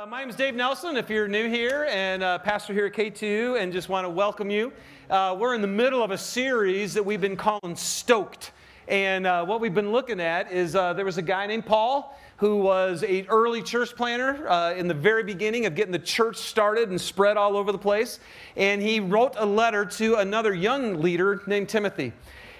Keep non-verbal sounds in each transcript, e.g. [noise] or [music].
Uh, my name is Dave Nelson. If you're new here and uh, pastor here at K2 and just want to welcome you, uh, we're in the middle of a series that we've been calling Stoked. And uh, what we've been looking at is uh, there was a guy named Paul who was an early church planner uh, in the very beginning of getting the church started and spread all over the place. And he wrote a letter to another young leader named Timothy.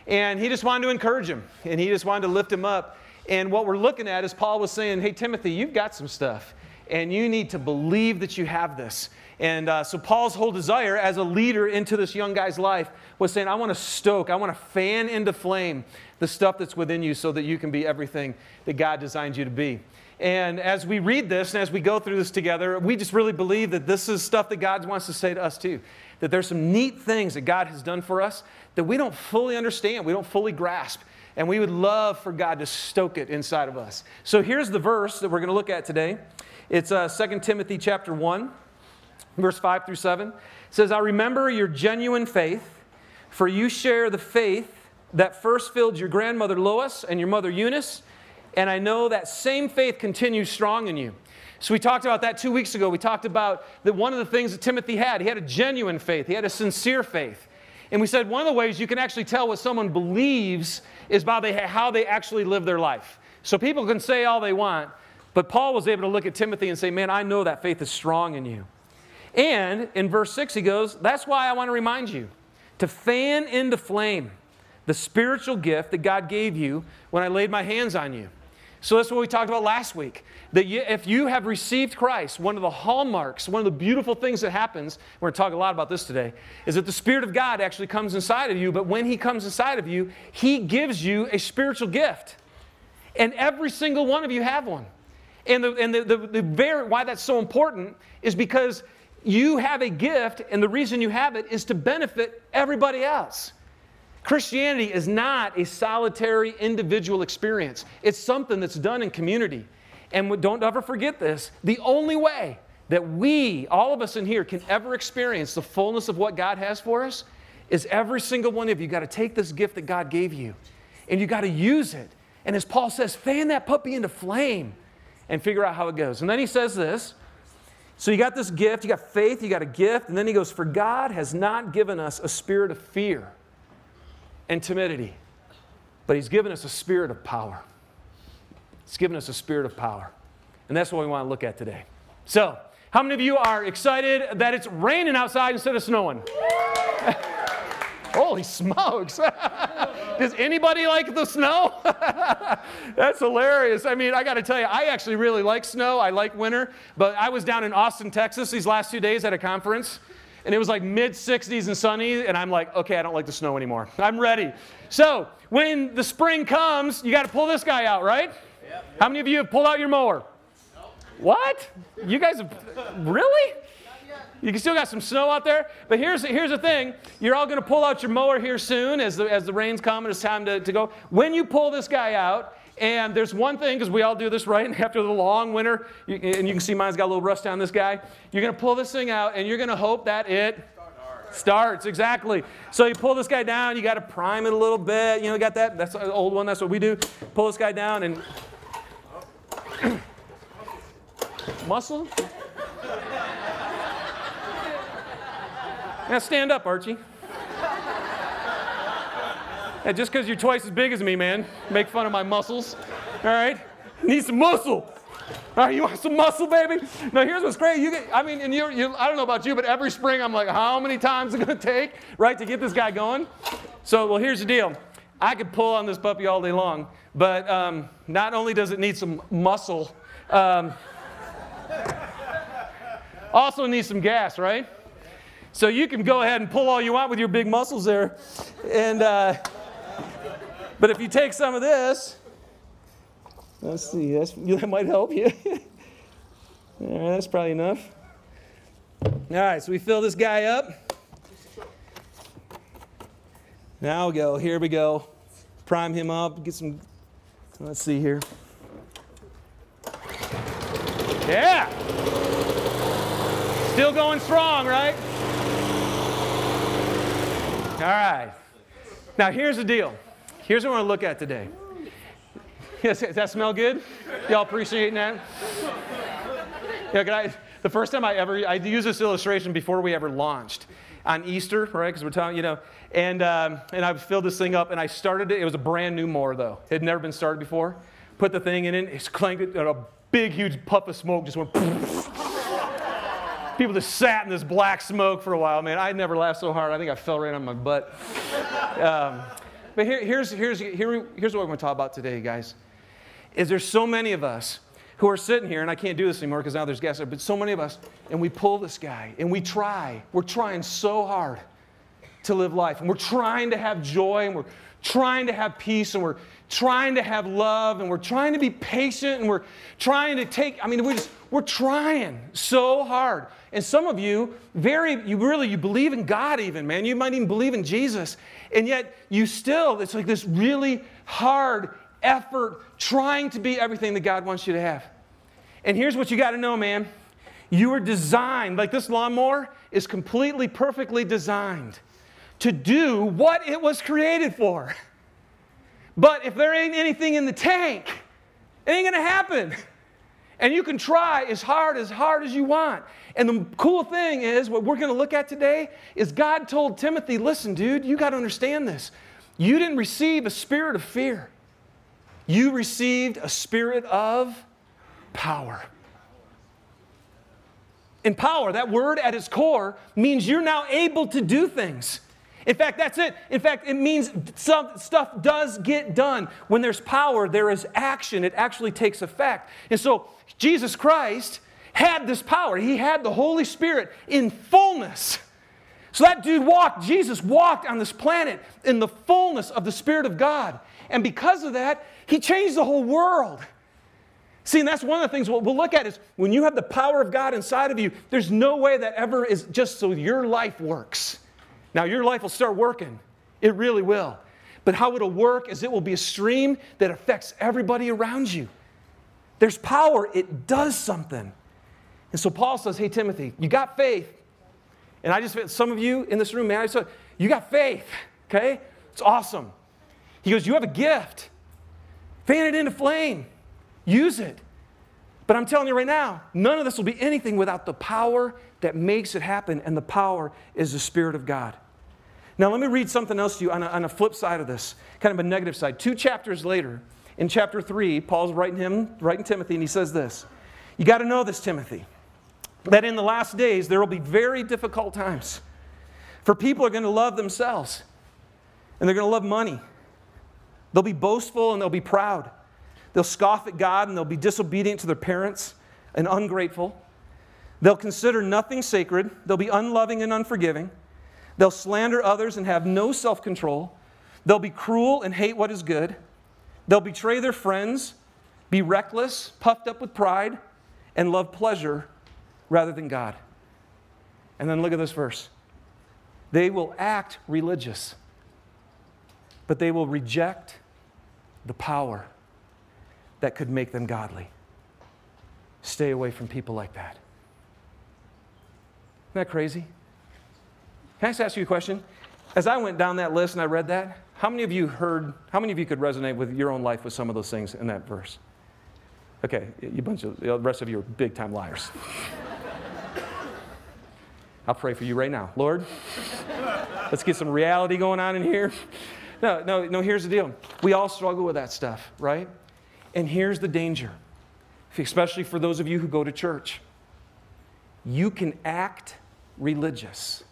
And he just wanted to encourage him and he just wanted to lift him up. And what we're looking at is Paul was saying, Hey, Timothy, you've got some stuff and you need to believe that you have this. And uh, so, Paul's whole desire as a leader into this young guy's life was saying, I want to stoke, I want to fan into flame the stuff that's within you so that you can be everything that God designed you to be. And as we read this and as we go through this together, we just really believe that this is stuff that God wants to say to us too. That there's some neat things that God has done for us that we don't fully understand, we don't fully grasp. And we would love for God to stoke it inside of us. So here's the verse that we're going to look at today. It's uh, 2 Timothy chapter 1, verse 5 through 7. It says, I remember your genuine faith, for you share the faith that first filled your grandmother Lois and your mother Eunice, and I know that same faith continues strong in you. So we talked about that two weeks ago. We talked about that one of the things that Timothy had, he had a genuine faith, he had a sincere faith. And we said one of the ways you can actually tell what someone believes is by they, how they actually live their life. So people can say all they want, but Paul was able to look at Timothy and say, Man, I know that faith is strong in you. And in verse 6, he goes, That's why I want to remind you to fan into flame the spiritual gift that God gave you when I laid my hands on you. So that's what we talked about last week. That you, if you have received Christ, one of the hallmarks, one of the beautiful things that happens, we're going to talk a lot about this today, is that the Spirit of God actually comes inside of you. But when He comes inside of you, He gives you a spiritual gift. And every single one of you have one. And, the, and the, the, the very, why that's so important is because you have a gift, and the reason you have it is to benefit everybody else. Christianity is not a solitary individual experience, it's something that's done in community. And don't ever forget this the only way that we, all of us in here, can ever experience the fullness of what God has for us is every single one of you got to take this gift that God gave you and you got to use it. And as Paul says, fan that puppy into flame and figure out how it goes. And then he says this. So you got this gift, you got faith, you got a gift, and then he goes, For God has not given us a spirit of fear and timidity, but he's given us a spirit of power. He's given us a spirit of power. And that's what we want to look at today. So, how many of you are excited that it's raining outside instead of snowing? [laughs] Holy smokes. [laughs] Does anybody like the snow? [laughs] That's hilarious. I mean, I got to tell you, I actually really like snow. I like winter. But I was down in Austin, Texas these last two days at a conference, and it was like mid 60s and sunny, and I'm like, okay, I don't like the snow anymore. I'm ready. So when the spring comes, you got to pull this guy out, right? Yep. How many of you have pulled out your mower? Nope. What? You guys have, really? You can still got some snow out there. But here's, here's the thing you're all going to pull out your mower here soon as the, as the rain's come and it's time to, to go. When you pull this guy out, and there's one thing, because we all do this, [laughs] right? After the long winter, you, and you can see mine's got a little rust on this guy. You're going to pull this thing out, and you're going to hope that it starts. Exactly. So you pull this guy down. You got to prime it a little bit. You know, got that. That's an old one. That's what we do. Pull this guy down and [coughs] muscle. Now stand up, Archie. And just because you're twice as big as me, man, make fun of my muscles. All right? Need some muscle. All right, you want some muscle, baby? Now, here's what's great. You get, I mean, and you're, you, I don't know about you, but every spring I'm like, how many times is it going to take, right, to get this guy going? So, well, here's the deal. I could pull on this puppy all day long, but um, not only does it need some muscle, um, also needs some gas, right? So you can go ahead and pull all you want with your big muscles there. And, uh, but if you take some of this, let's see, [laughs] that might help you. [laughs] that's probably enough. All right, so we fill this guy up. Now we go. Here we go. Prime him up. Get some. Let's see here. Yeah. Still going strong, right? All right. Now, here's the deal. Here's what I want to look at today. Yes, [laughs] does that smell good? Y'all appreciating that? Yeah, can I, the first time I ever, I used this illustration before we ever launched on Easter, right? Because we're talking, you know, and, um, and I filled this thing up and I started it. It was a brand new More though. It had never been started before. Put the thing in it, it's clanked it, and a big, huge puff of smoke just went. [laughs] People just sat in this black smoke for a while, man. I never laughed so hard. I think I fell right on my butt. Um, but here, here's, here's, here, here's what we're going to talk about today, guys. Is there's so many of us who are sitting here, and I can't do this anymore because now there's guests, but so many of us, and we pull this guy, and we try. We're trying so hard to live life, and we're trying to have joy, and we're trying to have peace, and we're trying to have love, and we're trying to be patient, and we're trying to take, I mean, we're just, we're trying so hard. And some of you, very, you really, you believe in God even, man. You might even believe in Jesus. And yet you still, it's like this really hard effort trying to be everything that God wants you to have. And here's what you got to know, man. You were designed, like this lawnmower is completely, perfectly designed to do what it was created for. [laughs] But if there ain't anything in the tank, it ain't gonna happen. And you can try as hard, as hard as you want. And the cool thing is, what we're gonna look at today is God told Timothy, listen, dude, you gotta understand this. You didn't receive a spirit of fear. You received a spirit of power. In power, that word at its core means you're now able to do things. In fact, that's it. In fact, it means some stuff does get done. When there's power, there is action. It actually takes effect. And so, Jesus Christ had this power. He had the Holy Spirit in fullness. So that dude walked, Jesus walked on this planet in the fullness of the Spirit of God. And because of that, he changed the whole world. See, and that's one of the things we'll, we'll, look at is when you have the power of God inside of you, there's no way that ever is just so your life works. Now, your life will start working. It really will. But how it'll work is it will be a stream that affects everybody around you. There's power, it does something. And so Paul says, Hey, Timothy, you got faith. And I just, some of you in this room, man, I said, You got faith, okay? It's awesome. He goes, You have a gift. Fan it into flame. Use it. But I'm telling you right now, none of this will be anything without the power that makes it happen, and the power is the Spirit of God. Now, let me read something else to you on a, on a flip side of this, kind of a negative side. Two chapters later, in chapter 3, Paul's writing him, writing Timothy, and he says this You got to know this, Timothy, that in the last days there will be very difficult times. For people are going to love themselves, and they're going to love money. They'll be boastful and they'll be proud. They'll scoff at God and they'll be disobedient to their parents and ungrateful. They'll consider nothing sacred. They'll be unloving and unforgiving. They'll slander others and have no self control. They'll be cruel and hate what is good. They'll betray their friends, be reckless, puffed up with pride, and love pleasure rather than God. And then look at this verse. They will act religious, but they will reject the power that could make them godly. Stay away from people like that. Isn't that crazy? Can I just ask you a question? As I went down that list and I read that, how many of you heard, how many of you could resonate with your own life with some of those things in that verse? Okay, you bunch of, the rest of you are big time liars. [laughs] I'll pray for you right now. Lord, let's get some reality going on in here. No, no, no, here's the deal. We all struggle with that stuff, right? And here's the danger, especially for those of you who go to church. You can act religious.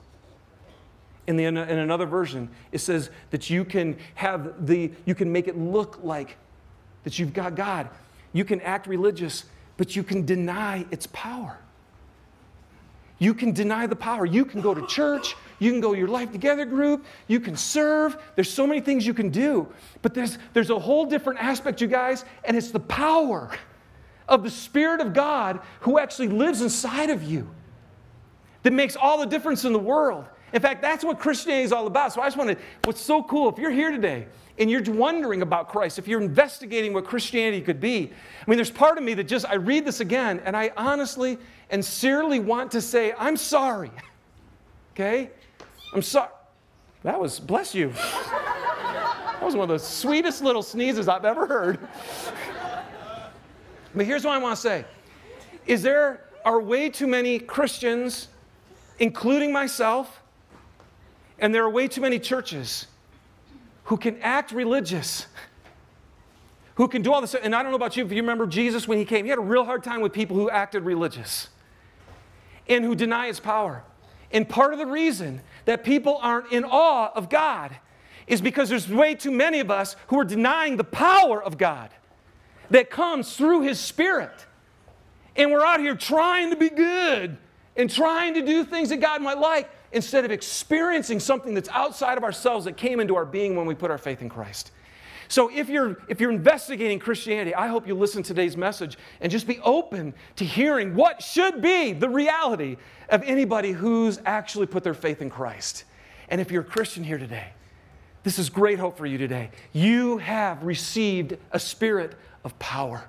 In, the, in another version, it says that you can have the, you can make it look like that you've got God. You can act religious, but you can deny its power. You can deny the power. You can go to church, you can go your life together group, you can serve. There's so many things you can do. But there's, there's a whole different aspect, you guys, and it's the power of the Spirit of God who actually lives inside of you that makes all the difference in the world. In fact, that's what Christianity is all about. So I just want to, what's so cool, if you're here today and you're wondering about Christ, if you're investigating what Christianity could be, I mean, there's part of me that just, I read this again and I honestly and sincerely want to say, I'm sorry. [laughs] Okay? I'm sorry. That was, bless you. That was one of the sweetest little sneezes I've ever heard. [laughs] But here's what I want to say Is there are way too many Christians, including myself, and there are way too many churches who can act religious, who can do all this. And I don't know about you, if you remember Jesus when he came, he had a real hard time with people who acted religious and who deny his power. And part of the reason that people aren't in awe of God is because there's way too many of us who are denying the power of God that comes through his spirit. And we're out here trying to be good and trying to do things that God might like instead of experiencing something that's outside of ourselves that came into our being when we put our faith in Christ. So if you're if you're investigating Christianity, I hope you listen to today's message and just be open to hearing what should be the reality of anybody who's actually put their faith in Christ. And if you're a Christian here today, this is great hope for you today. You have received a spirit of power.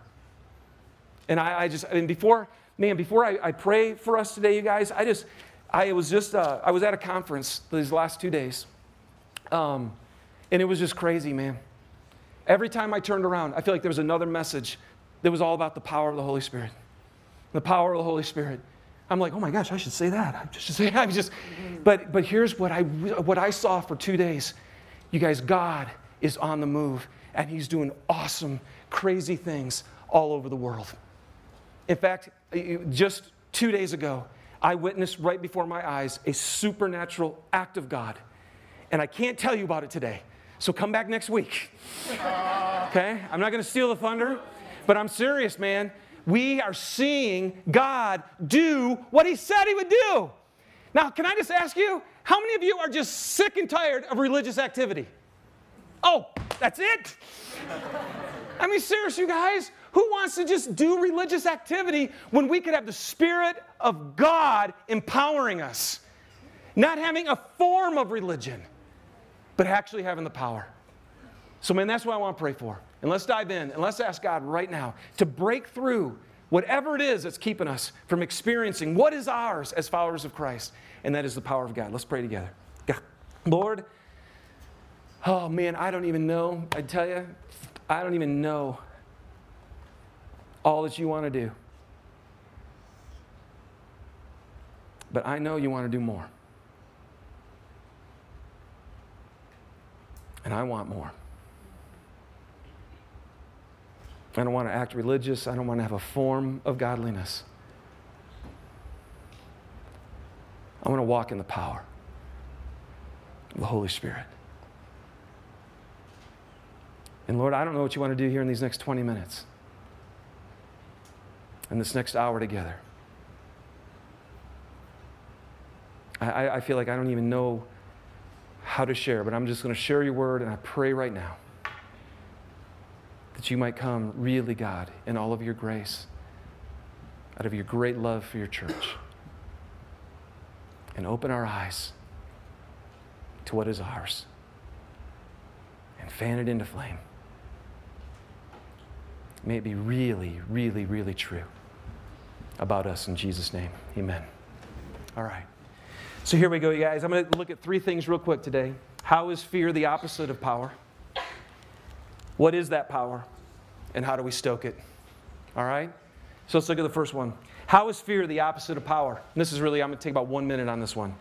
And I, I just, mean, before, man, before I, I, pray for us today, you guys, I just, I was just, uh, I was at a conference these last two days. Um, and it was just crazy, man. Every time I turned around, I feel like there was another message that was all about the power of the Holy Spirit. The power of the Holy Spirit. I'm like, oh my gosh, I should say that. I should say, [laughs] I'm just, but, but here's what I, what I saw for two days. You guys, God is on the move and He's doing awesome, crazy things all over the world. In fact, just two days ago, I witnessed right before my eyes a supernatural act of God. And I can't tell you about it today. So come back next week. [laughs] Okay? I'm not going to steal the thunder, but I'm serious, man. We are seeing God do what He said He would do. Now, can I just ask you, how many of you are just sick and tired of religious activity? Oh, that's it? [laughs] I mean, serious, you guys. Who wants to just do religious activity when we could have the Spirit of God empowering us? Not having a form of religion, but actually having the power. So, man, that's what I want to pray for. And let's dive in and let's ask God right now to break through whatever it is that's keeping us from experiencing what is ours as followers of Christ, and that is the power of God. Let's pray together. God, Lord, oh man, I don't even know. I tell you, I don't even know all that you want to do. But I know you want to do more. And I want more. I don't want to act religious. I don't want to have a form of godliness. I want to walk in the power of the Holy Spirit. And Lord, I don't know what you want to do here in these next 20 minutes and this next hour together. I, I feel like I don't even know how to share, but I'm just going to share your word, and I pray right now that you might come, really, God, in all of your grace, out of your great love for your church, and open our eyes to what is ours and fan it into flame. May it be really, really, really true about us in Jesus' name. Amen. All right. So here we go, you guys. I'm going to look at three things real quick today. How is fear the opposite of power? What is that power? And how do we stoke it? All right? So let's look at the first one. How is fear the opposite of power? And this is really, I'm going to take about one minute on this one.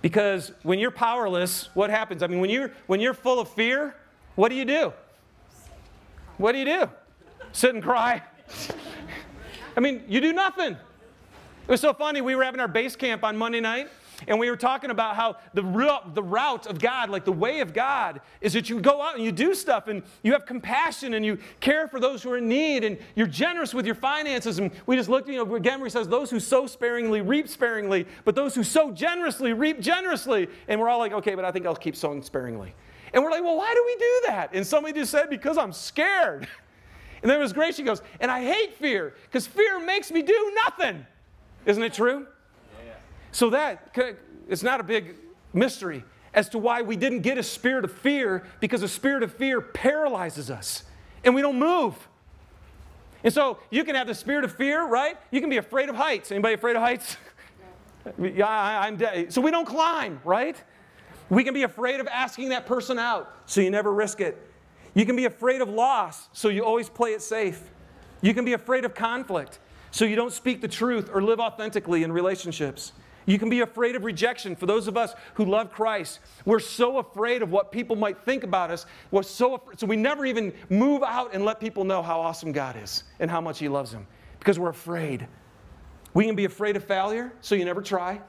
Because when you're powerless, what happens? I mean, when you're, when you're full of fear, what do you do? What do you do? Sit and cry. [laughs] I mean, you do nothing. It was so funny. We were having our base camp on Monday night, and we were talking about how the, the route of God, like the way of God, is that you go out and you do stuff and you have compassion and you care for those who are in need and you're generous with your finances. And we just looked, you know, again, where he says, Those who sow sparingly reap sparingly, but those who sow generously reap generously. And we're all like, Okay, but I think I'll keep sowing sparingly. And we're like, Well, why do we do that? And somebody just said, Because I'm scared. [laughs] And then it was great. She goes, and I hate fear because fear makes me do nothing. Isn't it true? Yeah. So that it's not a big mystery as to why we didn't get a spirit of fear because a spirit of fear paralyzes us and we don't move. And so you can have the spirit of fear, right? You can be afraid of heights. Anybody afraid of heights? yeah, I, am dead. So we don't climb, right? We can be afraid of asking that person out, so you never risk it. You can be afraid of loss, so you always play it safe. You can be afraid of conflict, so you don't speak the truth or live authentically in relationships. You can be afraid of rejection. For those of us who love Christ, we're so afraid of what people might think about us. We're so afraid, so we never even move out and let people know how awesome God is and how much He loves them because we're afraid. We can be afraid of failure, so you never try.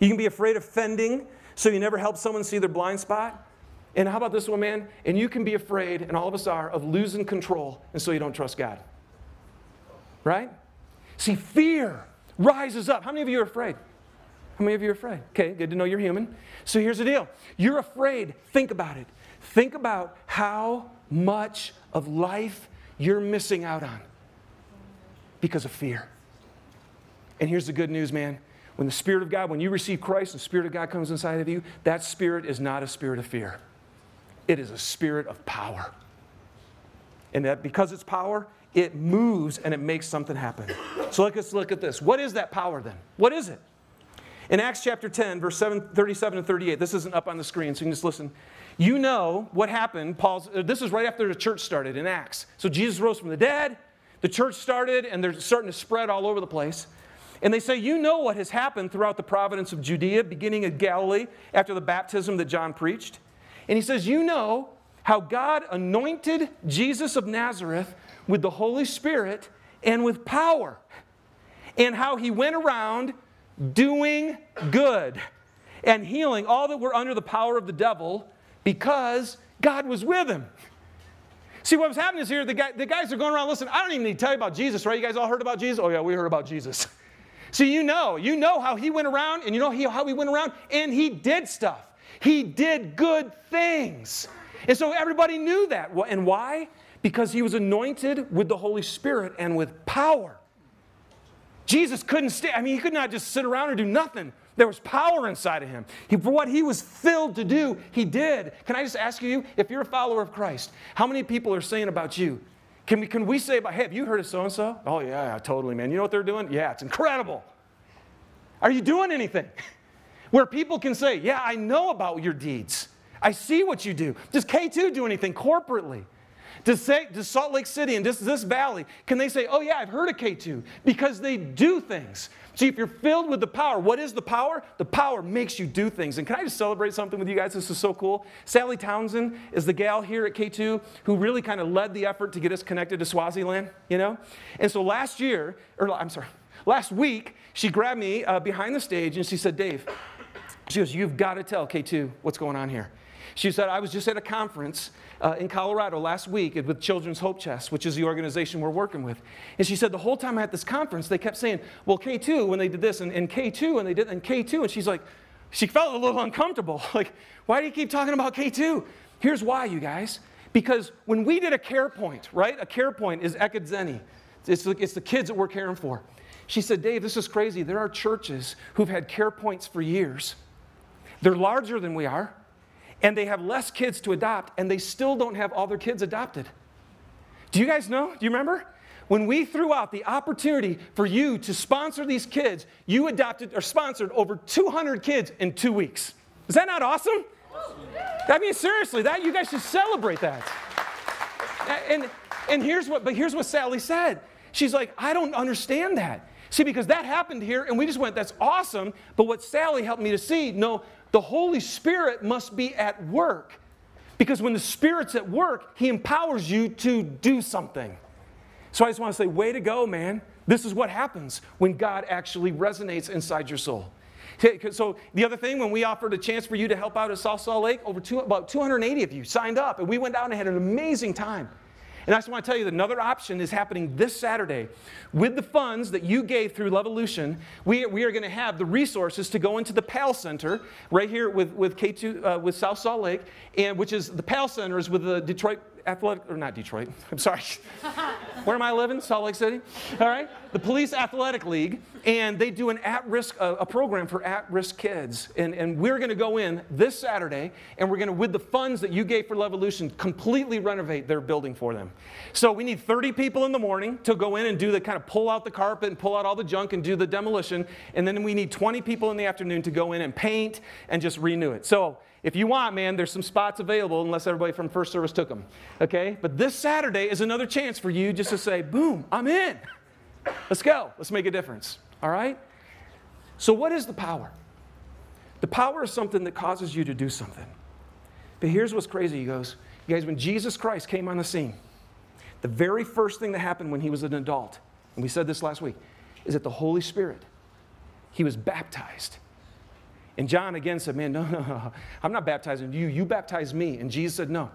You can be afraid of offending, so you never help someone see their blind spot. And how about this one, man? And you can be afraid, and all of us are, of losing control, and so you don't trust God. Right? See, fear rises up. How many of you are afraid? How many of you are afraid? Okay, good to know you're human. So here's the deal you're afraid. Think about it. Think about how much of life you're missing out on because of fear. And here's the good news, man. When the Spirit of God, when you receive Christ the Spirit of God comes inside of you, that spirit is not a spirit of fear. It is a spirit of power. And that because it's power, it moves and it makes something happen. So let's look at this. What is that power then? What is it? In Acts chapter 10, verse 7, 37 and 38, this isn't up on the screen, so you can just listen. You know what happened. Paul's, uh, this is right after the church started in Acts. So Jesus rose from the dead, the church started, and they're starting to spread all over the place. And they say, You know what has happened throughout the province of Judea, beginning in Galilee, after the baptism that John preached. And he says, You know how God anointed Jesus of Nazareth with the Holy Spirit and with power, and how he went around doing good and healing all that were under the power of the devil because God was with him. See, what was happening is here, the, guy, the guys are going around, listen, I don't even need to tell you about Jesus, right? You guys all heard about Jesus? Oh, yeah, we heard about Jesus. [laughs] See, you know, you know how he went around, and you know how he went around, and he did stuff. He did good things. And so everybody knew that. And why? Because he was anointed with the Holy Spirit and with power. Jesus couldn't stay, I mean, he could not just sit around and do nothing. There was power inside of him. He, for what he was filled to do, he did. Can I just ask you, if you're a follower of Christ, how many people are saying about you? Can we, can we say about, hey, have you heard of so and so? Oh, yeah, yeah, totally, man. You know what they're doing? Yeah, it's incredible. Are you doing anything? [laughs] Where people can say, yeah, I know about your deeds. I see what you do. Does K2 do anything corporately? Does, say, does Salt Lake City and this, this valley, can they say, oh, yeah, I've heard of K2? Because they do things. See, if you're filled with the power, what is the power? The power makes you do things. And can I just celebrate something with you guys? This is so cool. Sally Townsend is the gal here at K2 who really kind of led the effort to get us connected to Swaziland, you know? And so last year, or I'm sorry, last week, she grabbed me uh, behind the stage and she said, Dave, she goes, You've got to tell K2 what's going on here. She said, I was just at a conference uh, in Colorado last week with Children's Hope Chest, which is the organization we're working with. And she said, the whole time I had this conference, they kept saying, well, K2 when they did this, and, and K2 and they did, and K2. And she's like, she felt a little uncomfortable. [laughs] Like, why do you keep talking about K2? Here's why, you guys. Because when we did a care point, right? A care point is ekadzeni. It's the, it's the kids that we're caring for. She said, Dave, this is crazy. There are churches who've had care points for years. They're larger than we are and they have less kids to adopt, and they still don't have all their kids adopted. Do you guys know? Do you remember? When we threw out the opportunity for you to sponsor these kids, you adopted or sponsored over 200 kids in two weeks. Is that not awesome? I mean, seriously, that you guys should celebrate that. And, and here's what, but here's what Sally said. She's like, I don't understand that. See, because that happened here, and we just went, that's awesome. But what Sally helped me to see, no, the Holy Spirit must be at work. Because when the Spirit's at work, He empowers you to do something. So I just want to say, way to go, man. This is what happens when God actually resonates inside your soul. So the other thing, when we offered a chance for you to help out at South Salt Lake, over two, about 280 of you signed up, and we went down and had an amazing time. And I just want to tell you that another option is happening this Saturday. With the funds that you gave through Levolution, we, we are going to have the resources to go into the PAL Center right here with, with K2, uh, with South Salt Lake, and which is the PAL Center is with the Detroit Athletic, or not Detroit, [laughs] I'm sorry. Where am I living? Salt Lake City? All right. The Police Athletic League, and they do an at risk, a program for at risk kids. And, and we're going to go in this Saturday, and we're going to, with the funds that you gave for Levolution, completely renovate their building for them. So we need 30 people in the morning to go in and do the kind of pull out the carpet and pull out all the junk and do the demolition. And then we need 20 people in the afternoon to go in and paint and just renew it. So if you want, man, there's some spots available unless everybody from first service took them. Okay? But this Saturday is another chance for you just to say, boom, I'm in. Let's go. Let's make a difference. All right? So, what is the power? The power is something that causes you to do something. But here's what's crazy. He goes, You guys, when Jesus Christ came on the scene, the very first thing that happened when he was an adult, and we said this last week, is that the Holy Spirit, he was baptized. And John again said, Man, no, no, no, I'm not baptizing you. You baptize me. And Jesus said, No,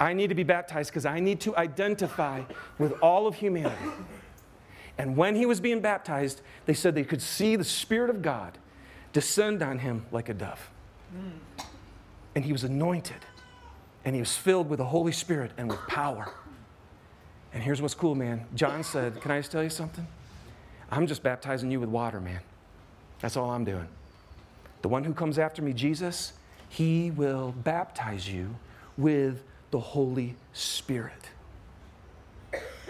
I need to be baptized because I need to identify with all of humanity. And when he was being baptized, they said they could see the Spirit of God descend on him like a dove. And he was anointed, and he was filled with the Holy Spirit and with power. And here's what's cool, man. John said, Can I just tell you something? I'm just baptizing you with water, man. That's all I'm doing. The one who comes after me, Jesus, he will baptize you with the Holy Spirit.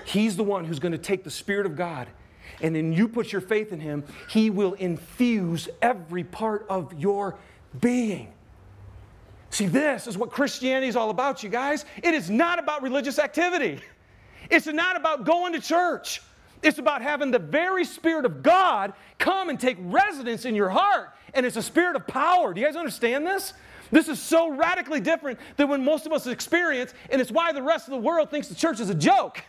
He's the one who's going to take the Spirit of God, and then you put your faith in Him, He will infuse every part of your being. See, this is what Christianity is all about, you guys. It is not about religious activity, it's not about going to church. It's about having the very Spirit of God come and take residence in your heart. And it's a spirit of power. Do you guys understand this? This is so radically different than what most of us experience, and it's why the rest of the world thinks the church is a joke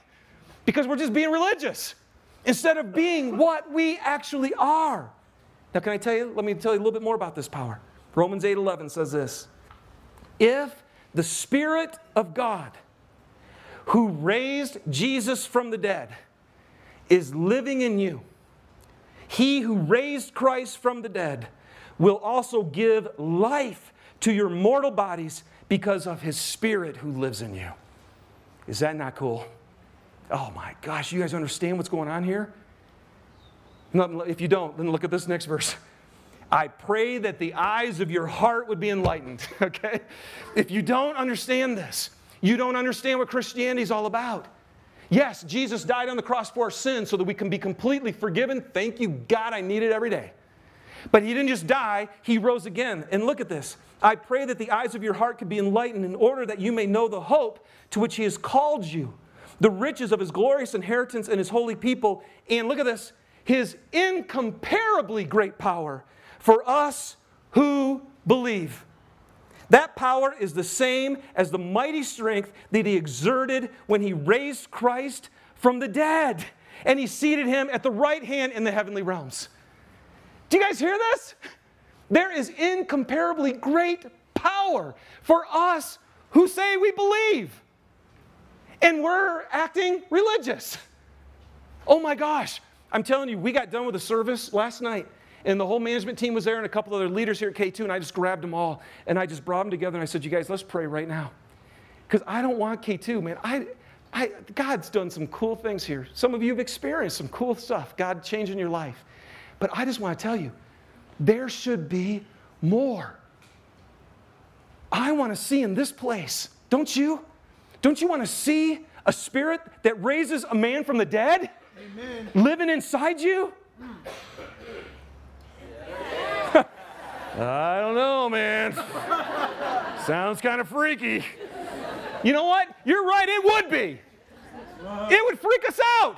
because we're just being religious instead of being what we actually are. Now, can I tell you? Let me tell you a little bit more about this power. Romans 8 11 says this If the Spirit of God, who raised Jesus from the dead, is living in you, he who raised Christ from the dead will also give life to your mortal bodies because of his Spirit who lives in you. Is that not cool? Oh my gosh, you guys understand what's going on here? If you don't, then look at this next verse. I pray that the eyes of your heart would be enlightened, [laughs] okay? If you don't understand this, you don't understand what Christianity is all about. Yes, Jesus died on the cross for our sins so that we can be completely forgiven. Thank you, God, I need it every day. But he didn't just die, he rose again. And look at this. I pray that the eyes of your heart could be enlightened in order that you may know the hope to which he has called you the riches of his glorious inheritance and his holy people, and look at this, his incomparably great power for us who believe. That power is the same as the mighty strength that he exerted when he raised Christ from the dead and he seated him at the right hand in the heavenly realms. Do you guys hear this? There is incomparably great power for us who say we believe and we're acting religious. Oh my gosh. I'm telling you, we got done with the service last night, and the whole management team was there, and a couple other leaders here at K2, and I just grabbed them all, and I just brought them together, and I said, You guys, let's pray right now. Because I don't want K2, man. I, I, God's done some cool things here. Some of you have experienced some cool stuff, God changing your life. But I just want to tell you, there should be more. I want to see in this place, don't you? Don't you want to see a spirit that raises a man from the dead Amen. living inside you? I don't know, man. Sounds kind of freaky. You know what? You're right, it would be. It would freak us out.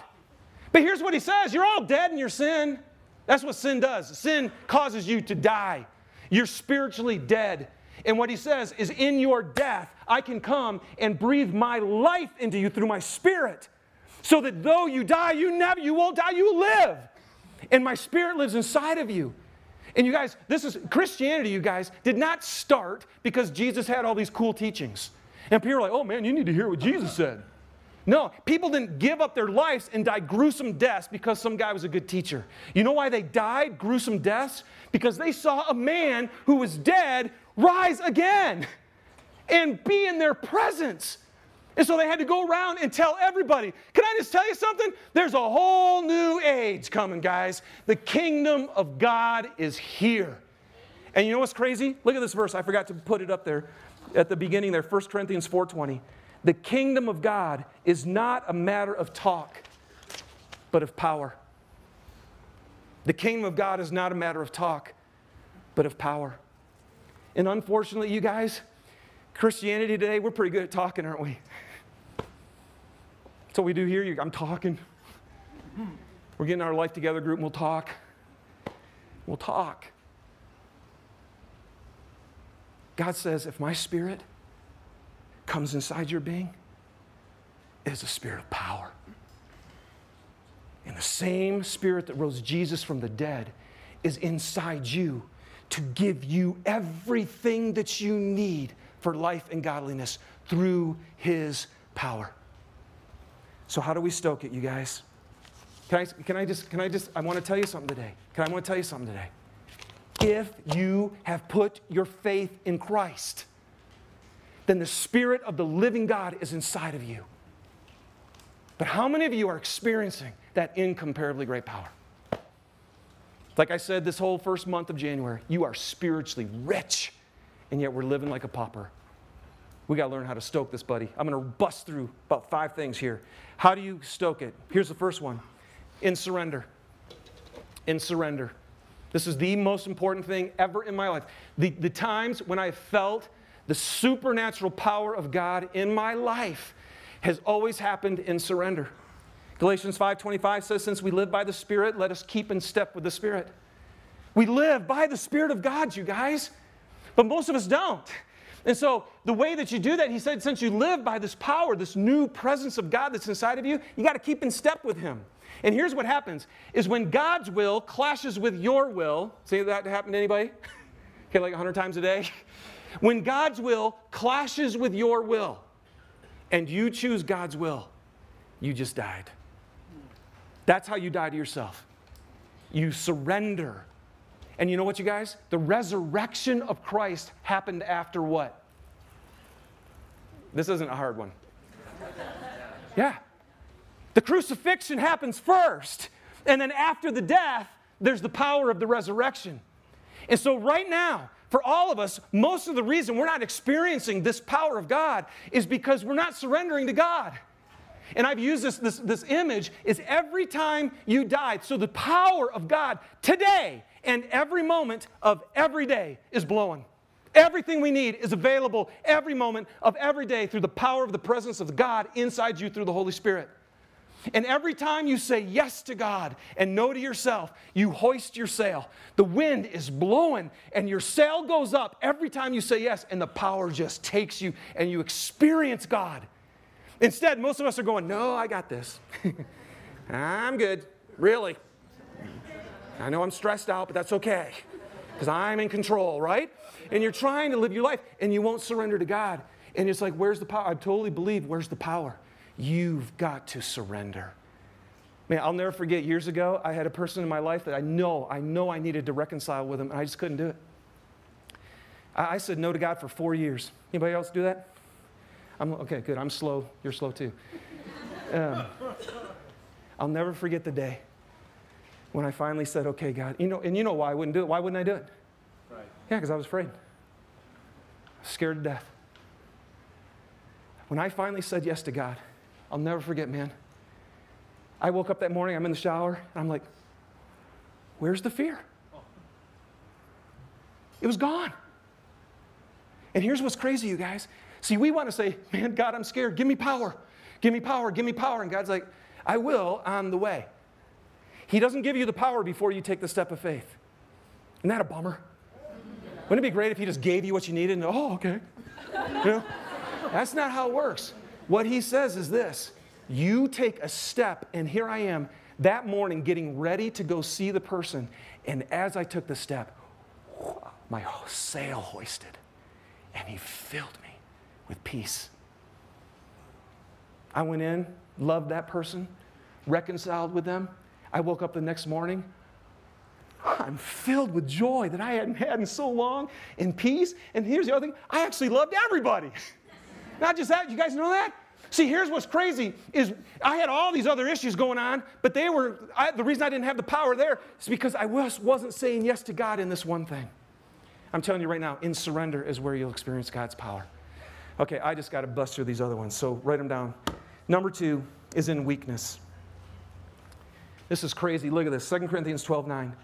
But here's what he says You're all dead in your sin. That's what sin does. Sin causes you to die. You're spiritually dead. And what he says is, in your death, I can come and breathe my life into you through my spirit. So that though you die, you never, you won't die, you live. And my spirit lives inside of you. And you guys, this is Christianity, you guys, did not start because Jesus had all these cool teachings. And people are like, oh man, you need to hear what Jesus said. No, people didn't give up their lives and die gruesome deaths because some guy was a good teacher. You know why they died gruesome deaths? Because they saw a man who was dead rise again and be in their presence. And so they had to go around and tell everybody. Can I just tell you something? There's a whole new age coming, guys. The kingdom of God is here. And you know what's crazy? Look at this verse. I forgot to put it up there at the beginning there, 1 Corinthians 4:20. The kingdom of God is not a matter of talk, but of power. The kingdom of God is not a matter of talk, but of power. And unfortunately, you guys, Christianity today, we're pretty good at talking, aren't we? What we do here. I'm talking. We're getting our life together group and we'll talk. We'll talk. God says, if my spirit comes inside your being, it is a spirit of power. And the same spirit that rose Jesus from the dead is inside you to give you everything that you need for life and godliness through his power. So, how do we stoke it, you guys? Can I, can I just, can I just, I want to tell you something today. Can I want to tell you something today? If you have put your faith in Christ, then the Spirit of the living God is inside of you. But how many of you are experiencing that incomparably great power? Like I said, this whole first month of January, you are spiritually rich, and yet we're living like a pauper. We got to learn how to stoke this, buddy. I'm going to bust through about five things here. How do you stoke it? Here's the first one in surrender. In surrender. This is the most important thing ever in my life. The, the times when I felt the supernatural power of God in my life has always happened in surrender. Galatians 5:25 says since we live by the spirit let us keep in step with the spirit. We live by the spirit of God, you guys. But most of us don't. And so, the way that you do that, he said, since you live by this power, this new presence of God that's inside of you, you got to keep in step with him. And here's what happens is when God's will clashes with your will, see that happen to anybody? [laughs] okay, like 100 times a day? [laughs] When God's will clashes with your will and you choose God's will, you just died. That's how you die to yourself. You surrender. And you know what, you guys? The resurrection of Christ happened after what? This isn't a hard one. [laughs] Yeah. The crucifixion happens first, and then after the death, there's the power of the resurrection. And so, right now, for all of us, most of the reason we're not experiencing this power of God is because we're not surrendering to God. And I've used this, this, this image is every time you died. So the power of God today and every moment of every day is blowing. Everything we need is available every moment of every day through the power of the presence of God inside you through the Holy Spirit. And every time you say yes to God and no to yourself, you hoist your sail. The wind is blowing and your sail goes up every time you say yes, and the power just takes you and you experience God. Instead, most of us are going, No, I got this. [laughs] I'm good. Really. I know I'm stressed out, but that's okay because I'm in control, right? And you're trying to live your life and you won't surrender to God. And it's like, Where's the power? I totally believe, where's the power? You've got to surrender. Man, I'll never forget years ago, I had a person in my life that I know, I know I needed to reconcile with him, and I just couldn't do it. I, I said no to God for four years. Anybody else do that? I'm okay, good. I'm slow. You're slow too. Um, I'll never forget the day when I finally said, okay, God, you know, and you know why I wouldn't do it. Why wouldn't I do it? Right. Yeah, because I was afraid. I was Scared to death. When I finally said yes to God, I'll never forget, man. I woke up that morning, I'm in the shower, and I'm like, where's the fear? It was gone. And here's what's crazy, you guys. See, we want to say, man, God, I'm scared. Give me power. Give me power. Give me power. And God's like, I will on the way. He doesn't give you the power before you take the step of faith. Isn't that a bummer? Wouldn't it be great if He just gave you what you needed and, oh, okay. You know? That's not how it works. What He says is this you take a step, and here I am that morning getting ready to go see the person. And as I took the step, my sail hoisted, and he filled me with peace. I went in, loved that person, reconciled with them. I woke up the next morning. I'm filled with joy that I hadn't had in so long, in peace. And here's the other thing I actually loved everybody. [laughs] Not just that, you guys know that? See, here's what's crazy is I had all these other issues going on, but they were, I, the reason I didn't have the power there is because I was, wasn't saying yes to God in this one thing. I'm telling you right now, in surrender is where you'll experience God's power. Okay, I just got to bust through these other ones, so write them down. Number two is in weakness. This is crazy. Look at this 2 Corinthians 12 9.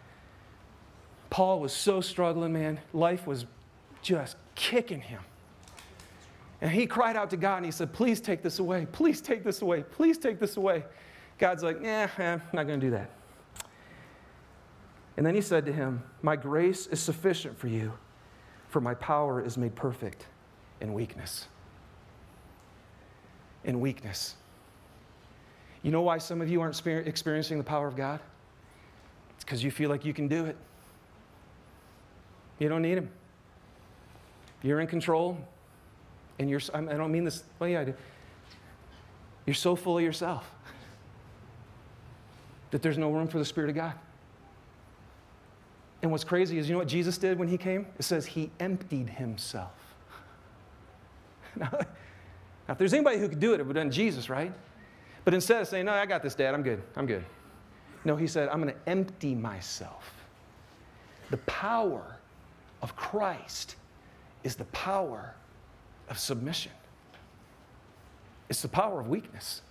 Paul was so struggling, man. Life was just kicking him. And he cried out to God and he said, Please take this away. Please take this away. Please take this away. God's like, Yeah, I'm not going to do that. And then he said to him, My grace is sufficient for you, for my power is made perfect in weakness. In weakness. You know why some of you aren't experiencing the power of God? It's because you feel like you can do it. You don't need Him. You're in control, and you're, I don't mean this, well, yeah, I do. You're so full of yourself that there's no room for the Spirit of God. And what's crazy is, you know what Jesus did when he came? It says he emptied himself. [laughs] Now, if there's anybody who could do it, it would have been Jesus, right? But instead of saying, No, I got this, Dad, I'm good, I'm good. No, he said, I'm going to empty myself. The power of Christ is the power of submission, it's the power of weakness.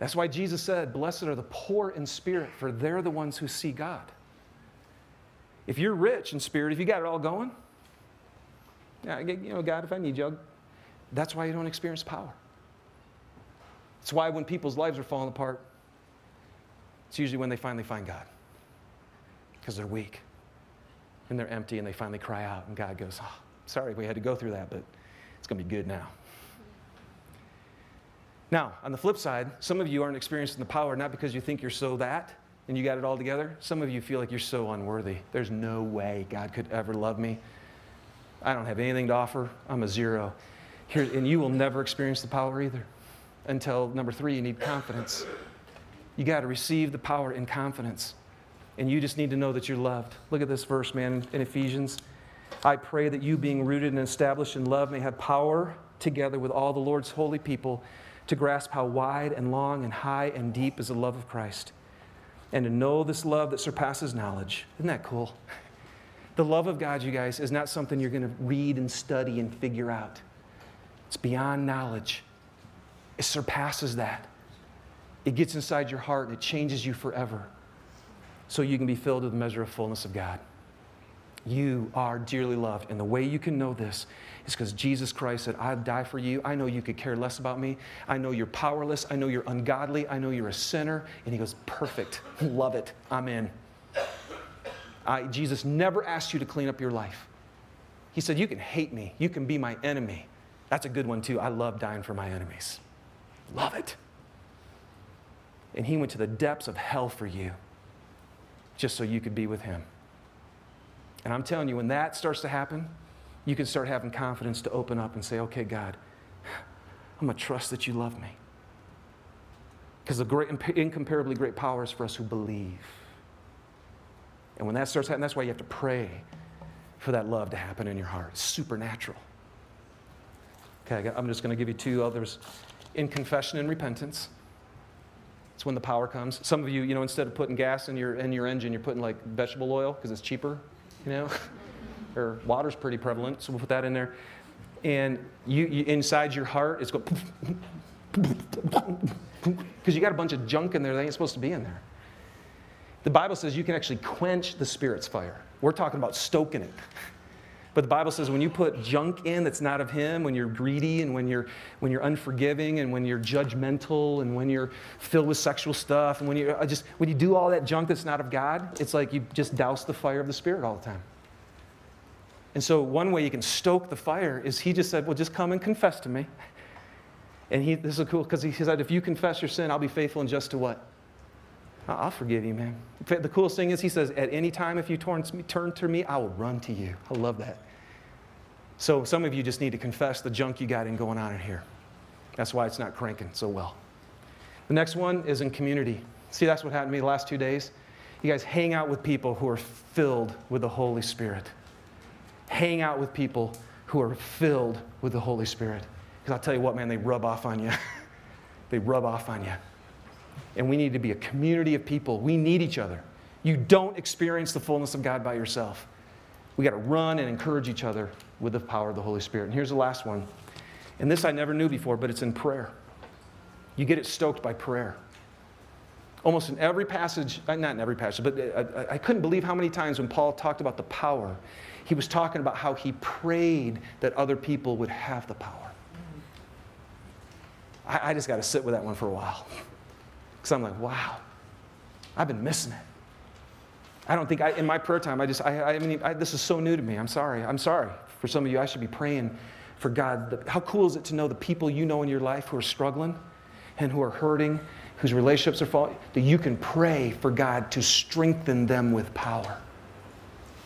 That's why Jesus said, Blessed are the poor in spirit, for they're the ones who see God. If you're rich in spirit, if you got it all going, yeah, you know, God, if I need you, that's why you don't experience power. It's why when people's lives are falling apart, it's usually when they finally find God. Because they're weak and they're empty and they finally cry out, and God goes, oh, Sorry we had to go through that, but it's going to be good now. Now, on the flip side, some of you aren't experiencing the power not because you think you're so that, and you got it all together, some of you feel like you're so unworthy. There's no way God could ever love me. I don't have anything to offer. I'm a zero. Here, and you will never experience the power either until number three, you need confidence. You got to receive the power in confidence. And you just need to know that you're loved. Look at this verse, man, in Ephesians. I pray that you, being rooted and established in love, may have power together with all the Lord's holy people to grasp how wide and long and high and deep is the love of Christ and to know this love that surpasses knowledge. Isn't that cool? The love of God, you guys, is not something you're going to read and study and figure out. It's beyond knowledge, it surpasses that. It gets inside your heart and it changes you forever so you can be filled with the measure of fullness of God. You are dearly loved. And the way you can know this is because Jesus Christ said, I'll die for you. I know you could care less about me. I know you're powerless. I know you're ungodly. I know you're a sinner. And he goes, Perfect. [laughs] Love it. I'm in. I, Jesus never asked you to clean up your life. He said, You can hate me. You can be my enemy. That's a good one, too. I love dying for my enemies. Love it. And he went to the depths of hell for you just so you could be with him. And I'm telling you, when that starts to happen, you can start having confidence to open up and say, okay, God, I'm going to trust that you love me. Because the great, incomparably great power is for us who believe. And when that starts happening, that's why you have to pray for that love to happen in your heart. It's supernatural. Okay, I'm just going to give you two others. In confession and repentance, it's when the power comes. Some of you, you know, instead of putting gas in your, in your engine, you're putting like vegetable oil because it's cheaper, you know? [laughs] or water's pretty prevalent, so we'll put that in there. And you, you inside your heart, it's going [laughs] because you got a bunch of junk in there that ain't supposed to be in there. The Bible says you can actually quench the Spirit's fire. We're talking about stoking it. But the Bible says when you put junk in that's not of Him, when you're greedy and when you're, when you're unforgiving and when you're judgmental and when you're filled with sexual stuff and when you just when you do all that junk that's not of God, it's like you just douse the fire of the Spirit all the time. And so, one way you can stoke the fire is he just said, Well, just come and confess to me. And he, this is cool because he said, If you confess your sin, I'll be faithful and just to what? I'll forgive you, man. The coolest thing is, he says, At any time, if you turn to me, turn to me I will run to you. I love that. So, some of you just need to confess the junk you got in going on in here. That's why it's not cranking so well. The next one is in community. See, that's what happened to me the last two days. You guys hang out with people who are filled with the Holy Spirit hang out with people who are filled with the Holy Spirit. Because I'll tell you what, man, they rub off on you. [laughs] they rub off on you. And we need to be a community of people. We need each other. You don't experience the fullness of God by yourself. We got to run and encourage each other with the power of the Holy Spirit. And here's the last one. And this I never knew before, but it's in prayer. You get it stoked by prayer. Almost in every passage, uh, not in every passage, but uh, I, I couldn't believe how many times when Paul talked about the power, he was talking about how he prayed that other people would have the power. I, I just got to sit with that one for a while. [laughs] Because I'm like, wow, I've been missing it. I don't think I, in my prayer time, I just, I, I mean, I, this is so new to me. I'm sorry. I'm sorry. For some of you, I should be praying for God. How cool is it to know the people you know in your life who are struggling and who are hurting, whose relationships are falling, that you can pray for God to strengthen them with power?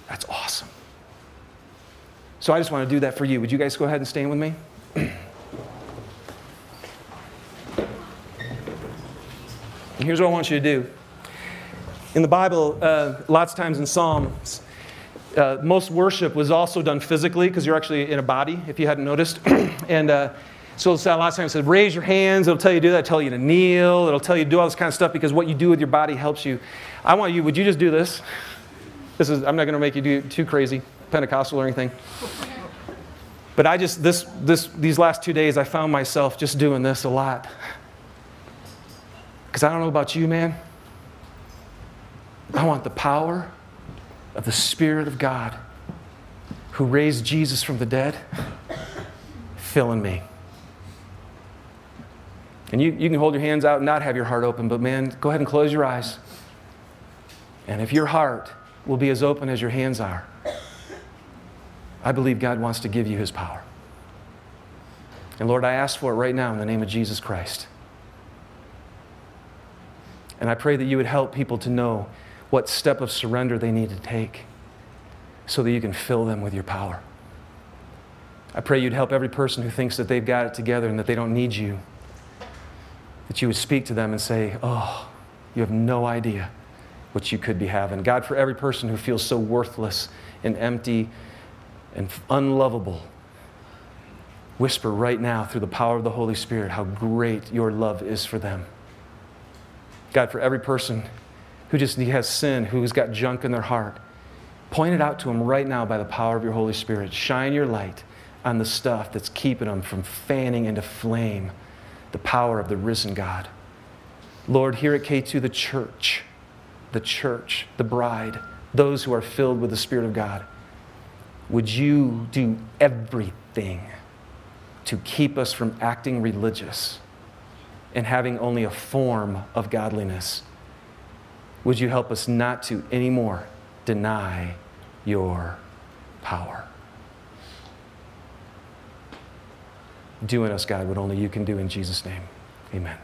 That's awesome. So I just want to do that for you. Would you guys go ahead and stand with me? Here's what I want you to do. In the Bible, uh, lots of times in Psalms, uh, most worship was also done physically because you're actually in a body, if you hadn't noticed. [clears throat] and uh, so a lot of times it says, raise your hands. It'll tell you to do that. It'll tell you to kneel. It'll tell you to do all this kind of stuff because what you do with your body helps you. I want you, would you just do this? This is, I'm not going to make you do too crazy, Pentecostal or anything. But I just, this, this, these last two days, I found myself just doing this a lot. Because I don't know about you, man. I want the power of the Spirit of God who raised Jesus from the dead filling me. And you, you can hold your hands out and not have your heart open, but man, go ahead and close your eyes. And if your heart will be as open as your hands are, I believe God wants to give you his power. And Lord, I ask for it right now in the name of Jesus Christ. And I pray that you would help people to know what step of surrender they need to take so that you can fill them with your power. I pray you'd help every person who thinks that they've got it together and that they don't need you, that you would speak to them and say, Oh, you have no idea what you could be having. God, for every person who feels so worthless and empty and unlovable, whisper right now through the power of the Holy Spirit how great your love is for them. God, for every person who just has sin, who's got junk in their heart, point it out to them right now by the power of your Holy Spirit. Shine your light on the stuff that's keeping them from fanning into flame the power of the risen God. Lord, here at K2, the church, the church, the bride, those who are filled with the Spirit of God, would you do everything to keep us from acting religious? And having only a form of godliness. Would you help us not to anymore deny your power? Do in us, God, what only you can do in Jesus' name. Amen.